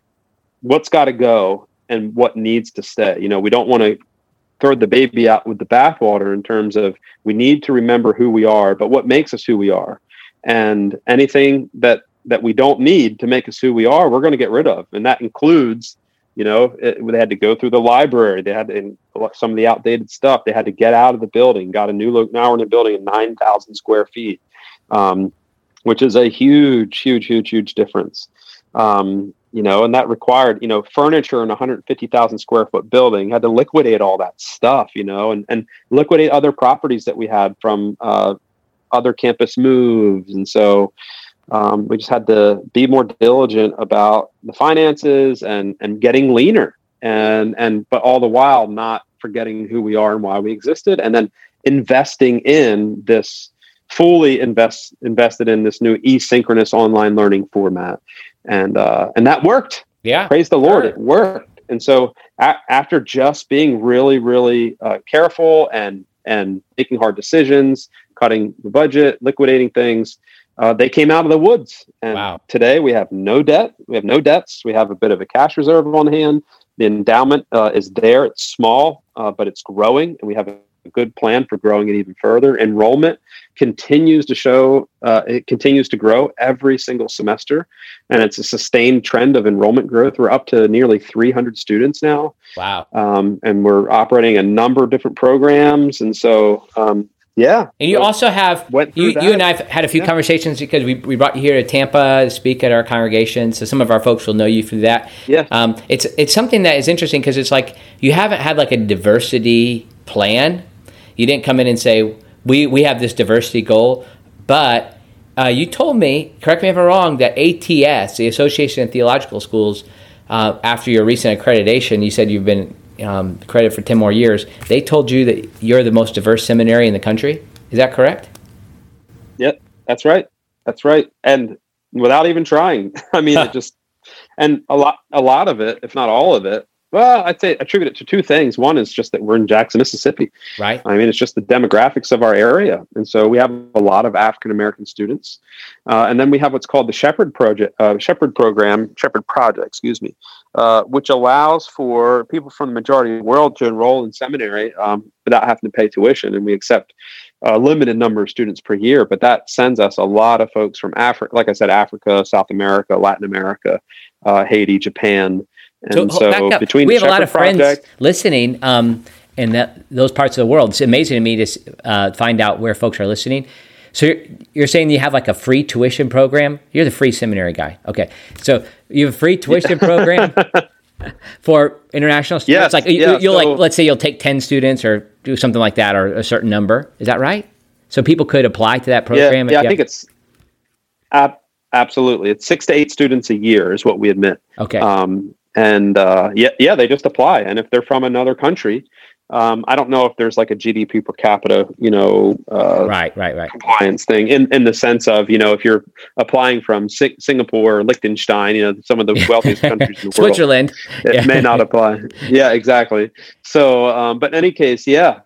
what's got to go and what needs to stay. You know, we don't want to throw the baby out with the bathwater in terms of we need to remember who we are, but what makes us who we are, and anything that that we don't need to make us who we are, we're going to get rid of, and that includes, you know, it, they had to go through the library, they had to, some of the outdated stuff, they had to get out of the building, got a new look. Now we're in a building of nine thousand square feet, um, which is a huge, huge, huge, huge difference. Um, you know, and that required, you know, furniture in a 150,000 square foot building, had to liquidate all that stuff, you know, and, and liquidate other properties that we had from uh, other campus moves. And so um, we just had to be more diligent about the finances and, and getting leaner and, and, but all the while not forgetting who we are and why we existed. And then investing in this fully invest invested in this new asynchronous online learning format and uh, and that worked. Yeah, praise the Lord, sure. it worked. And so a- after just being really, really uh, careful and and making hard decisions, cutting the budget, liquidating things, uh, they came out of the woods. And wow. today we have no debt. We have no debts. We have a bit of a cash reserve on hand. The endowment uh, is there. It's small, uh, but it's growing, and we have a good plan for growing it even further. Enrollment continues to show, uh, it continues to grow every single semester, and it's a sustained trend of enrollment growth. We're up to nearly 300 students now. Wow. Um, and we're operating a number of different programs. And so, um, yeah. And you also have, you, you and I have had a few yeah. conversations because we, we brought you here to Tampa to speak at our congregation. So some of our folks will know you through that. Yeah. Um, it's, it's something that is interesting because it's like you haven't had like a diversity plan you didn't come in and say, we, we have this diversity goal, but uh, you told me, correct me if I'm wrong, that ATS, the Association of Theological Schools, uh, after your recent accreditation, you said you've been um, accredited for 10 more years. They told you that you're the most diverse seminary in the country. Is that correct? Yep, that's right. That's right. And without even trying, *laughs* I mean, it *laughs* just, and a lot, a lot of it, if not all of it, well, I'd say attribute it to two things. One is just that we're in Jackson, Mississippi. Right. I mean, it's just the demographics of our area, and so we have a lot of African American students, uh, and then we have what's called the Shepherd Project, uh, Shepherd Program, Shepherd Project, excuse me, uh, which allows for people from the majority of the world to enroll in seminary um, without having to pay tuition, and we accept a limited number of students per year. But that sends us a lot of folks from Africa, like I said, Africa, South America, Latin America, uh, Haiti, Japan. And so, so between we have a lot of project, friends listening um, in that, those parts of the world. It's amazing to me to uh, find out where folks are listening. So you're, you're, saying you have like a free tuition program? You're the free seminary guy. Okay. So you have a free tuition program *laughs* for international students? Yes, like yeah, you'll so, like, let's say you'll take 10 students or do something like that or a certain number. Is that right? So people could apply to that program? Yeah, yeah I think it's ab- absolutely. It's six to eight students a year is what we admit. Okay. Um, and uh, yeah, yeah, they just apply. And if they're from another country, um, I don't know if there's like a GDP per capita, you know, uh, right, right, right, compliance thing in, in the sense of, you know, if you're applying from si- Singapore or Liechtenstein, you know, some of the wealthiest *laughs* countries in the world, Switzerland, it yeah. may not apply. Yeah, exactly. So, um, but in any case, yeah,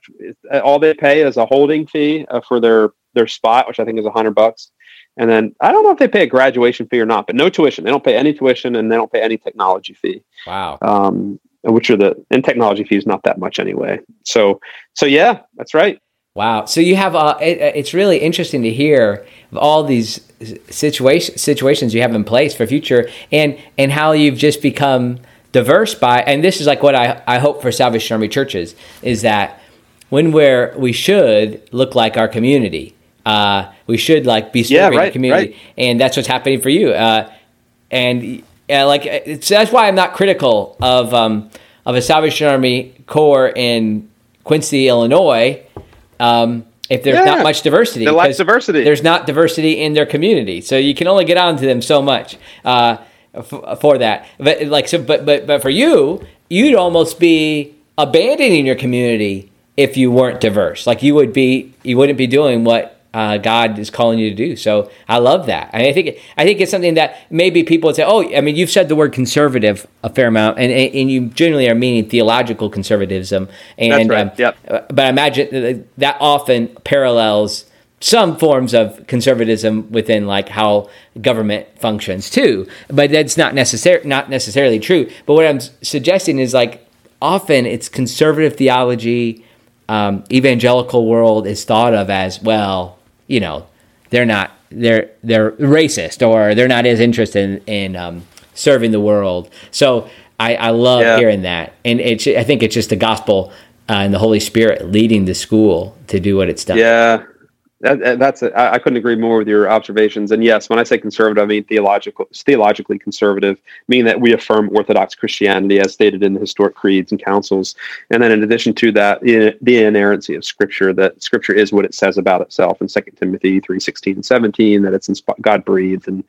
all they pay is a holding fee uh, for their their spot, which I think is a hundred bucks. And then I don't know if they pay a graduation fee or not, but no tuition. They don't pay any tuition and they don't pay any technology fee. Wow. Um, which are the and technology fees not that much anyway. So so yeah, that's right. Wow. So you have uh, it, it's really interesting to hear all these situation situations you have in place for future and and how you've just become diverse by and this is like what I, I hope for Salvation Army churches is that when we're we should look like our community. Uh, we should like be serving yeah, right, the community, right. and that's what's happening for you. Uh, and yeah, like that's why I'm not critical of um, of a Salvation Army Corps in Quincy, Illinois. Um, if there's yeah, not much diversity, there's diversity. There's not diversity in their community, so you can only get onto them so much uh, f- for that. But like, so, but but but for you, you'd almost be abandoning your community if you weren't diverse. Like you would be, you wouldn't be doing what uh, God is calling you to do. So I love that. I think I think it's something that maybe people would say, "Oh, I mean, you've said the word conservative a fair amount, and and you generally are meaning theological conservatism." And That's right. Um, yep. Uh, but I imagine that often parallels some forms of conservatism within like how government functions too. But that's not necessar- not necessarily true. But what I'm suggesting is like often it's conservative theology. Um, evangelical world is thought of as well you know they're not they're they're racist or they're not as interested in, in um, serving the world. So I, I love yeah. hearing that, and it's I think it's just the gospel uh, and the Holy Spirit leading the school to do what it's done. Yeah, that, that's a, I couldn't agree more with your observations. And yes, when I say conservative, I mean theological, theologically conservative, meaning that we affirm Orthodox Christianity as stated in the historic creeds and councils. And then in addition to that, the inerrancy of Scripture, that Scripture is what it says about itself in Second Timothy three sixteen and seventeen, that it's God breathed. And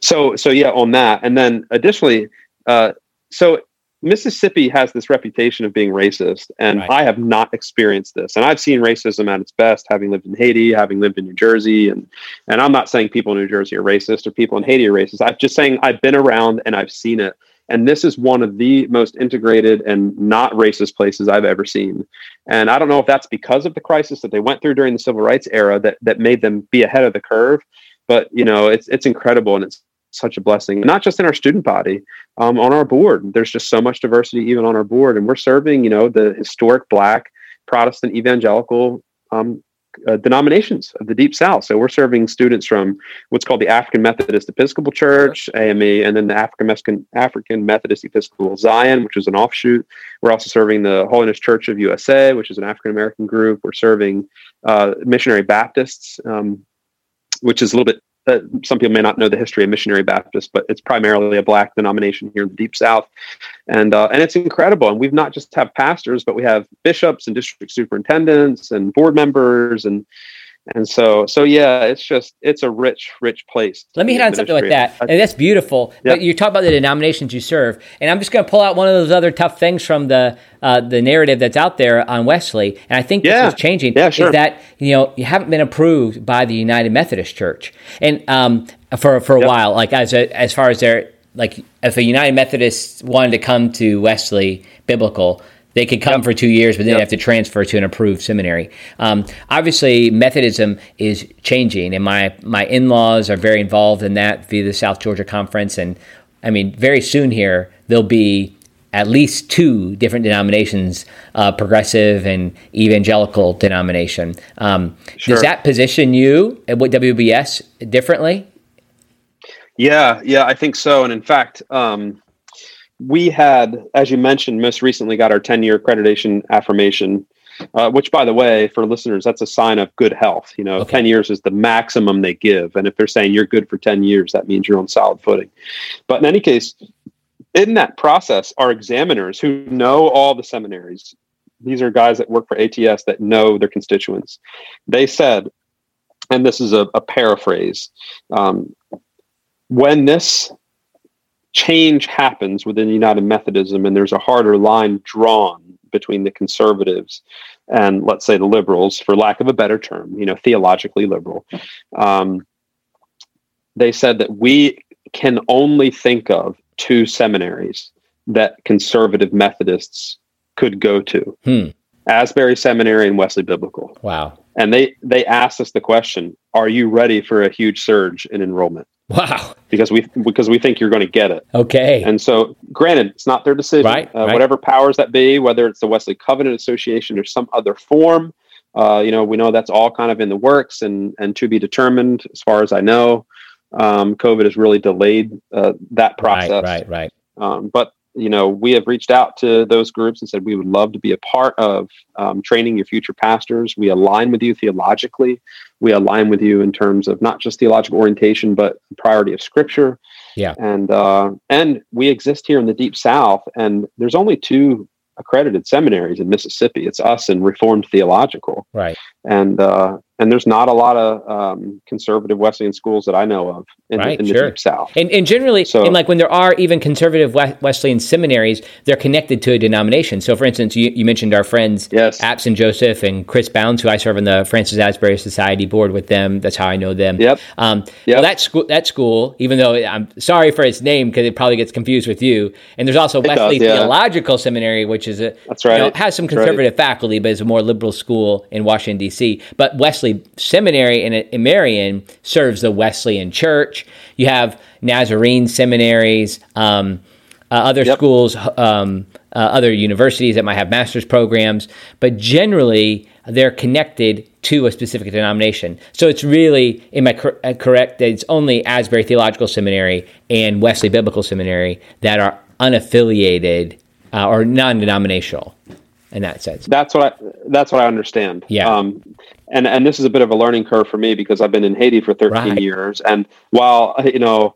so, so yeah, on that. And then additionally, uh, so Mississippi has this reputation of being racist, and right. I have not experienced this. And I've seen racism at its best, having lived in Haiti, having lived in New Jersey, and and I'm not saying people in New Jersey are racist or people in Haiti are racist. I'm just saying I've been around and I've seen it. And this is one of the most integrated and not racist places I've ever seen. And I don't know if that's because of the crisis that they went through during the civil rights era that that made them be ahead of the curve. But you know, it's it's incredible and it's such a blessing, not just in our student body, um, on our board. There's just so much diversity even on our board, and we're serving, you know, the historic Black Protestant evangelical um, uh, denominations of the Deep South. So we're serving students from what's called the African Methodist Episcopal Church (AME), and then the African African Methodist Episcopal Zion, which is an offshoot. We're also serving the Holiness Church of USA, which is an African American group. We're serving uh, Missionary Baptists. Um, which is a little bit uh, some people may not know the history of missionary Baptist, but it's primarily a black denomination here in the Deep South, and uh, and it's incredible. And we've not just have pastors, but we have bishops and district superintendents and board members and and so so yeah it's just it's a rich rich place let me hit on something like that and that's beautiful yeah. but you talk about the denominations you serve and i'm just going to pull out one of those other tough things from the uh, the narrative that's out there on wesley and i think yeah. this is changing yeah, sure. is that you know you haven't been approved by the united methodist church and um, for for a yep. while like as a, as far as their like if a united methodist wanted to come to wesley biblical they could come yep. for two years, but then yep. they have to transfer to an approved seminary. Um, obviously, Methodism is changing, and my my in laws are very involved in that via the South Georgia Conference. And I mean, very soon here there'll be at least two different denominations, uh, progressive and evangelical denomination. Um, sure. Does that position you at WBS differently? Yeah, yeah, I think so. And in fact, um, we had, as you mentioned, most recently got our 10 year accreditation affirmation, uh, which, by the way, for listeners, that's a sign of good health. You know, okay. 10 years is the maximum they give. And if they're saying you're good for 10 years, that means you're on solid footing. But in any case, in that process, our examiners who know all the seminaries, these are guys that work for ATS that know their constituents, they said, and this is a, a paraphrase um, when this change happens within United Methodism, and there's a harder line drawn between the conservatives and let's say the liberals, for lack of a better term, you know, theologically liberal. Um, they said that we can only think of two seminaries that conservative Methodists could go to. Hmm. Asbury Seminary and Wesley Biblical. Wow. And they they asked us the question, are you ready for a huge surge in enrollment? Wow. Because we because we think you're going to get it. Okay. And so, granted, it's not their decision. Right, uh, right. Whatever powers that be, whether it's the Wesley Covenant Association or some other form, uh, you know, we know that's all kind of in the works and and to be determined. As far as I know, um, COVID has really delayed uh, that process. Right, right, right. Um, but you know, we have reached out to those groups and said we would love to be a part of um, training your future pastors. We align with you theologically. We align with you in terms of not just theological orientation, but priority of Scripture. Yeah. And uh, and we exist here in the Deep South, and there's only two accredited seminaries in Mississippi. It's us and Reformed Theological, Right. And uh, and there's not a lot of um, conservative Wesleyan schools that I know of in, Right, in the sure. Deep South. And, and generally, So- and like when there are even conservative Wesleyan seminaries, they're connected to a denomination. So, for instance, you, you mentioned our friends Yes. Abson Joseph and Chris Bounds, who I serve on the Francis Asbury Society board with them. That's how I know them. Yep. Um, Yep. Well, that school, that school, even though I'm sorry for its name because it probably gets confused with you. And there's also does, Wesley yeah. Theological Seminary, which is a That's you know, right. has some That's right. conservative faculty, but is a more liberal school in Washington D.C. But Wesley Seminary in, in Marion serves the Wesleyan Church. You have Nazarene seminaries, um, uh, other Yep. schools, um, uh, other universities that might have master's programs, but generally they're connected to a specific denomination. So it's really, am I cor- uh, correct that it's only Asbury Theological Seminary and Wesley Biblical Seminary that are unaffiliated uh, or non-denominational in that sense? That's what I that's what I understand. Yeah. Um, and and this is a bit of a learning curve for me because I've been in Haiti for 13 Right. years, and while you know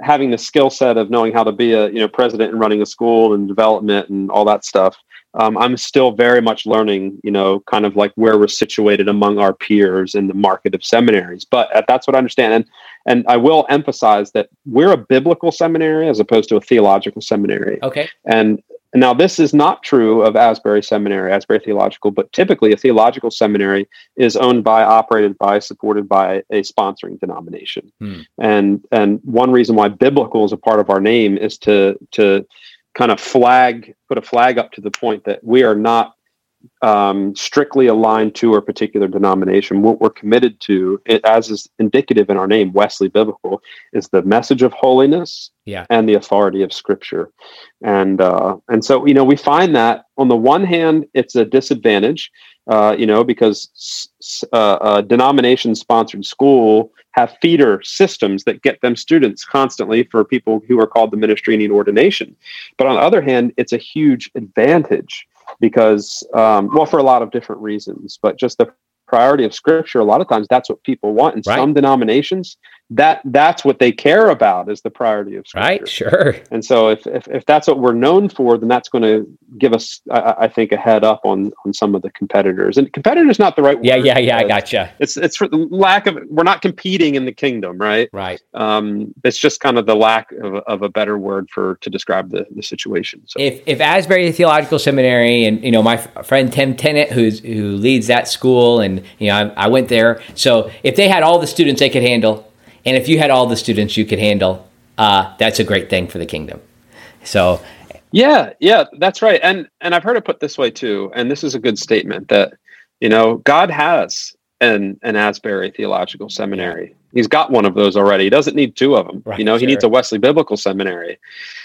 having the skill set of knowing how to be a you know president and running a school and development and all that stuff, um, I'm still very much learning. You know, kind of like where we're situated among our peers in the market of seminaries. But uh, that's what I understand, and and I will emphasize that we're a biblical seminary as opposed to a theological seminary. Okay. And now this is not true of Asbury Seminary, Asbury Theological, but typically a theological seminary is owned by, operated by, supported by a sponsoring denomination. Hmm. And and one reason why biblical is a part of our name is to to kind of flag, put a flag up to the point that we are not um, strictly aligned to a particular denomination. What we're committed to, it, as is indicative in our name, Wesley Biblical, is the message of holiness Yeah. and the authority of Scripture. And uh, and so you know we find that on the one hand it's a disadvantage, uh, you know, because uh, a denomination-sponsored school have feeder systems that get them students constantly for people who are called the ministry need ordination. But on the other hand, it's a huge advantage because, um, well, for a lot of different reasons, but just the priority of Scripture. A lot of times, that's what people want in Right. some denominations. That that's what they care about is the priority of Scripture. Right. Sure. And so, if, if, if that's what we're known for, then that's going to give us, I, I think, a head up on on some of the competitors. And competitor is not the right Yeah. word. Yeah. Yeah. Yeah. I gotcha. It's it's for the lack of we're not competing in the kingdom, right? Right. Um, it's just kind of the lack of, of a better word for to describe the the situation. So if if Asbury Theological Seminary and you know my f- friend Tim Tennent who's who leads that school and you know I, I went there so if they had all the students they could handle and if you had all the students you could handle uh, that's a great thing for the kingdom so Yeah, yeah, that's right. And and I've heard it put this way too, and this is a good statement that you know God has an an Asbury Theological Seminary. He's got one of those already. He doesn't need two of them. Right, you know, he needs a Wesley Biblical Seminary.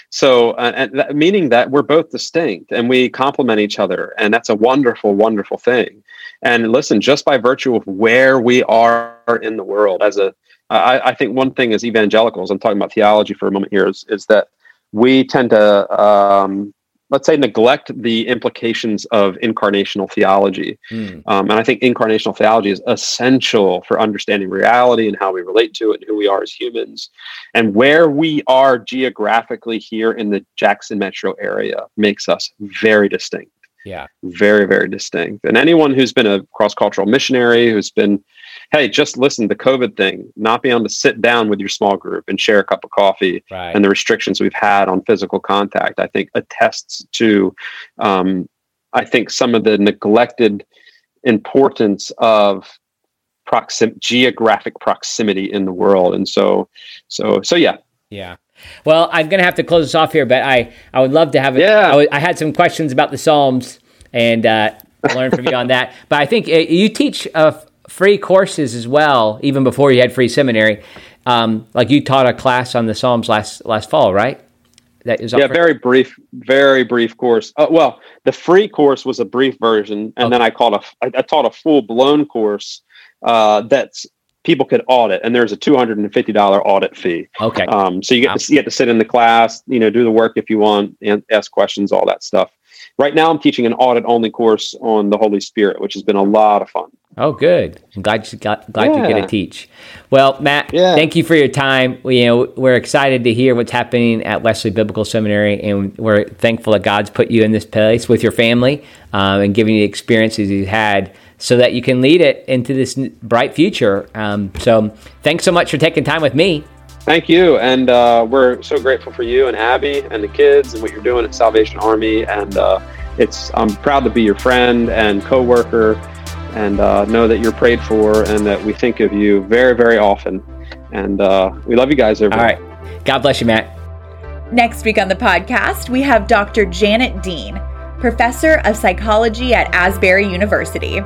So, uh, and that, meaning that we're both distinct and we complement each other, and that's a wonderful, wonderful thing. And listen, just by virtue of where we are in the world, as a, I, I think one thing as evangelicals, I'm talking about theology for a moment here, is, is that we tend to um, let's say neglect the implications of incarnational theology. Hmm, um, and i think incarnational theology is essential for understanding reality and how we relate to it and who we are as humans. And where we are geographically here in the jackson metro area makes us very distinct. Yeah. Very very distinct. And anyone who's been a cross-cultural missionary who's been hey, just listen, the COVID thing, not being able to sit down with your small group and share a cup of coffee Right. and the restrictions we've had on physical contact, I think attests to, um, I think, some of the neglected importance of proxim- geographic proximity in the world. And so, so, so yeah, Yeah. Well, I'm going to have to close this off here, but I, I would love to have it. Yeah. I, w- I had some questions about the Psalms and uh, learn from you on that. *laughs* But I think uh, you teach uh, f- free courses as well, even before you had free seminary. Um, like you taught a class on the Psalms last last fall, right? That is yeah, offered- very brief, very brief course. Uh, well, the free course was a brief version, and then I called a, I, I taught a full blown course uh, that's people could audit, and there's a two hundred and fifty dollar audit fee. Okay. Um, so you get Wow. to you get to sit in the class, you know, do the work if you want, and ask questions, all that stuff. Right now, I'm teaching an audit only course on the Holy Spirit, which has been a lot of fun. Oh, good. I'm glad you got glad you get to teach. Well, Matt, Yeah. thank you for your time. We, you know, we're excited to hear what's happening at Wesley Biblical Seminary, and we're thankful that God's put you in this place with your family um, and giving you the experiences you've had, so that you can lead it into this bright future. Um, so, thanks so much for taking time with me. Thank you, and uh, we're so grateful for you and Abby and the kids and what you're doing at Salvation Army. And uh, it's I'm proud to be your friend and coworker, and uh, know that you're prayed for and that we think of you very, very often. And uh, we love you guys. All Everybody. right. God bless you, Matt. Next week on the podcast, we have Dr. Janet Dean, professor of psychology at Asbury University.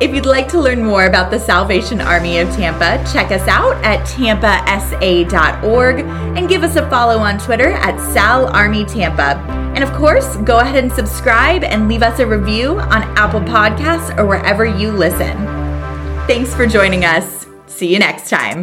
If you'd like to learn more about the Salvation Army of Tampa, check us out at tampasa.org and give us a follow on Twitter at Sal Army Tampa. And of course, go ahead and subscribe and leave us a review on Apple Podcasts or wherever you listen. Thanks for joining us. See you next time.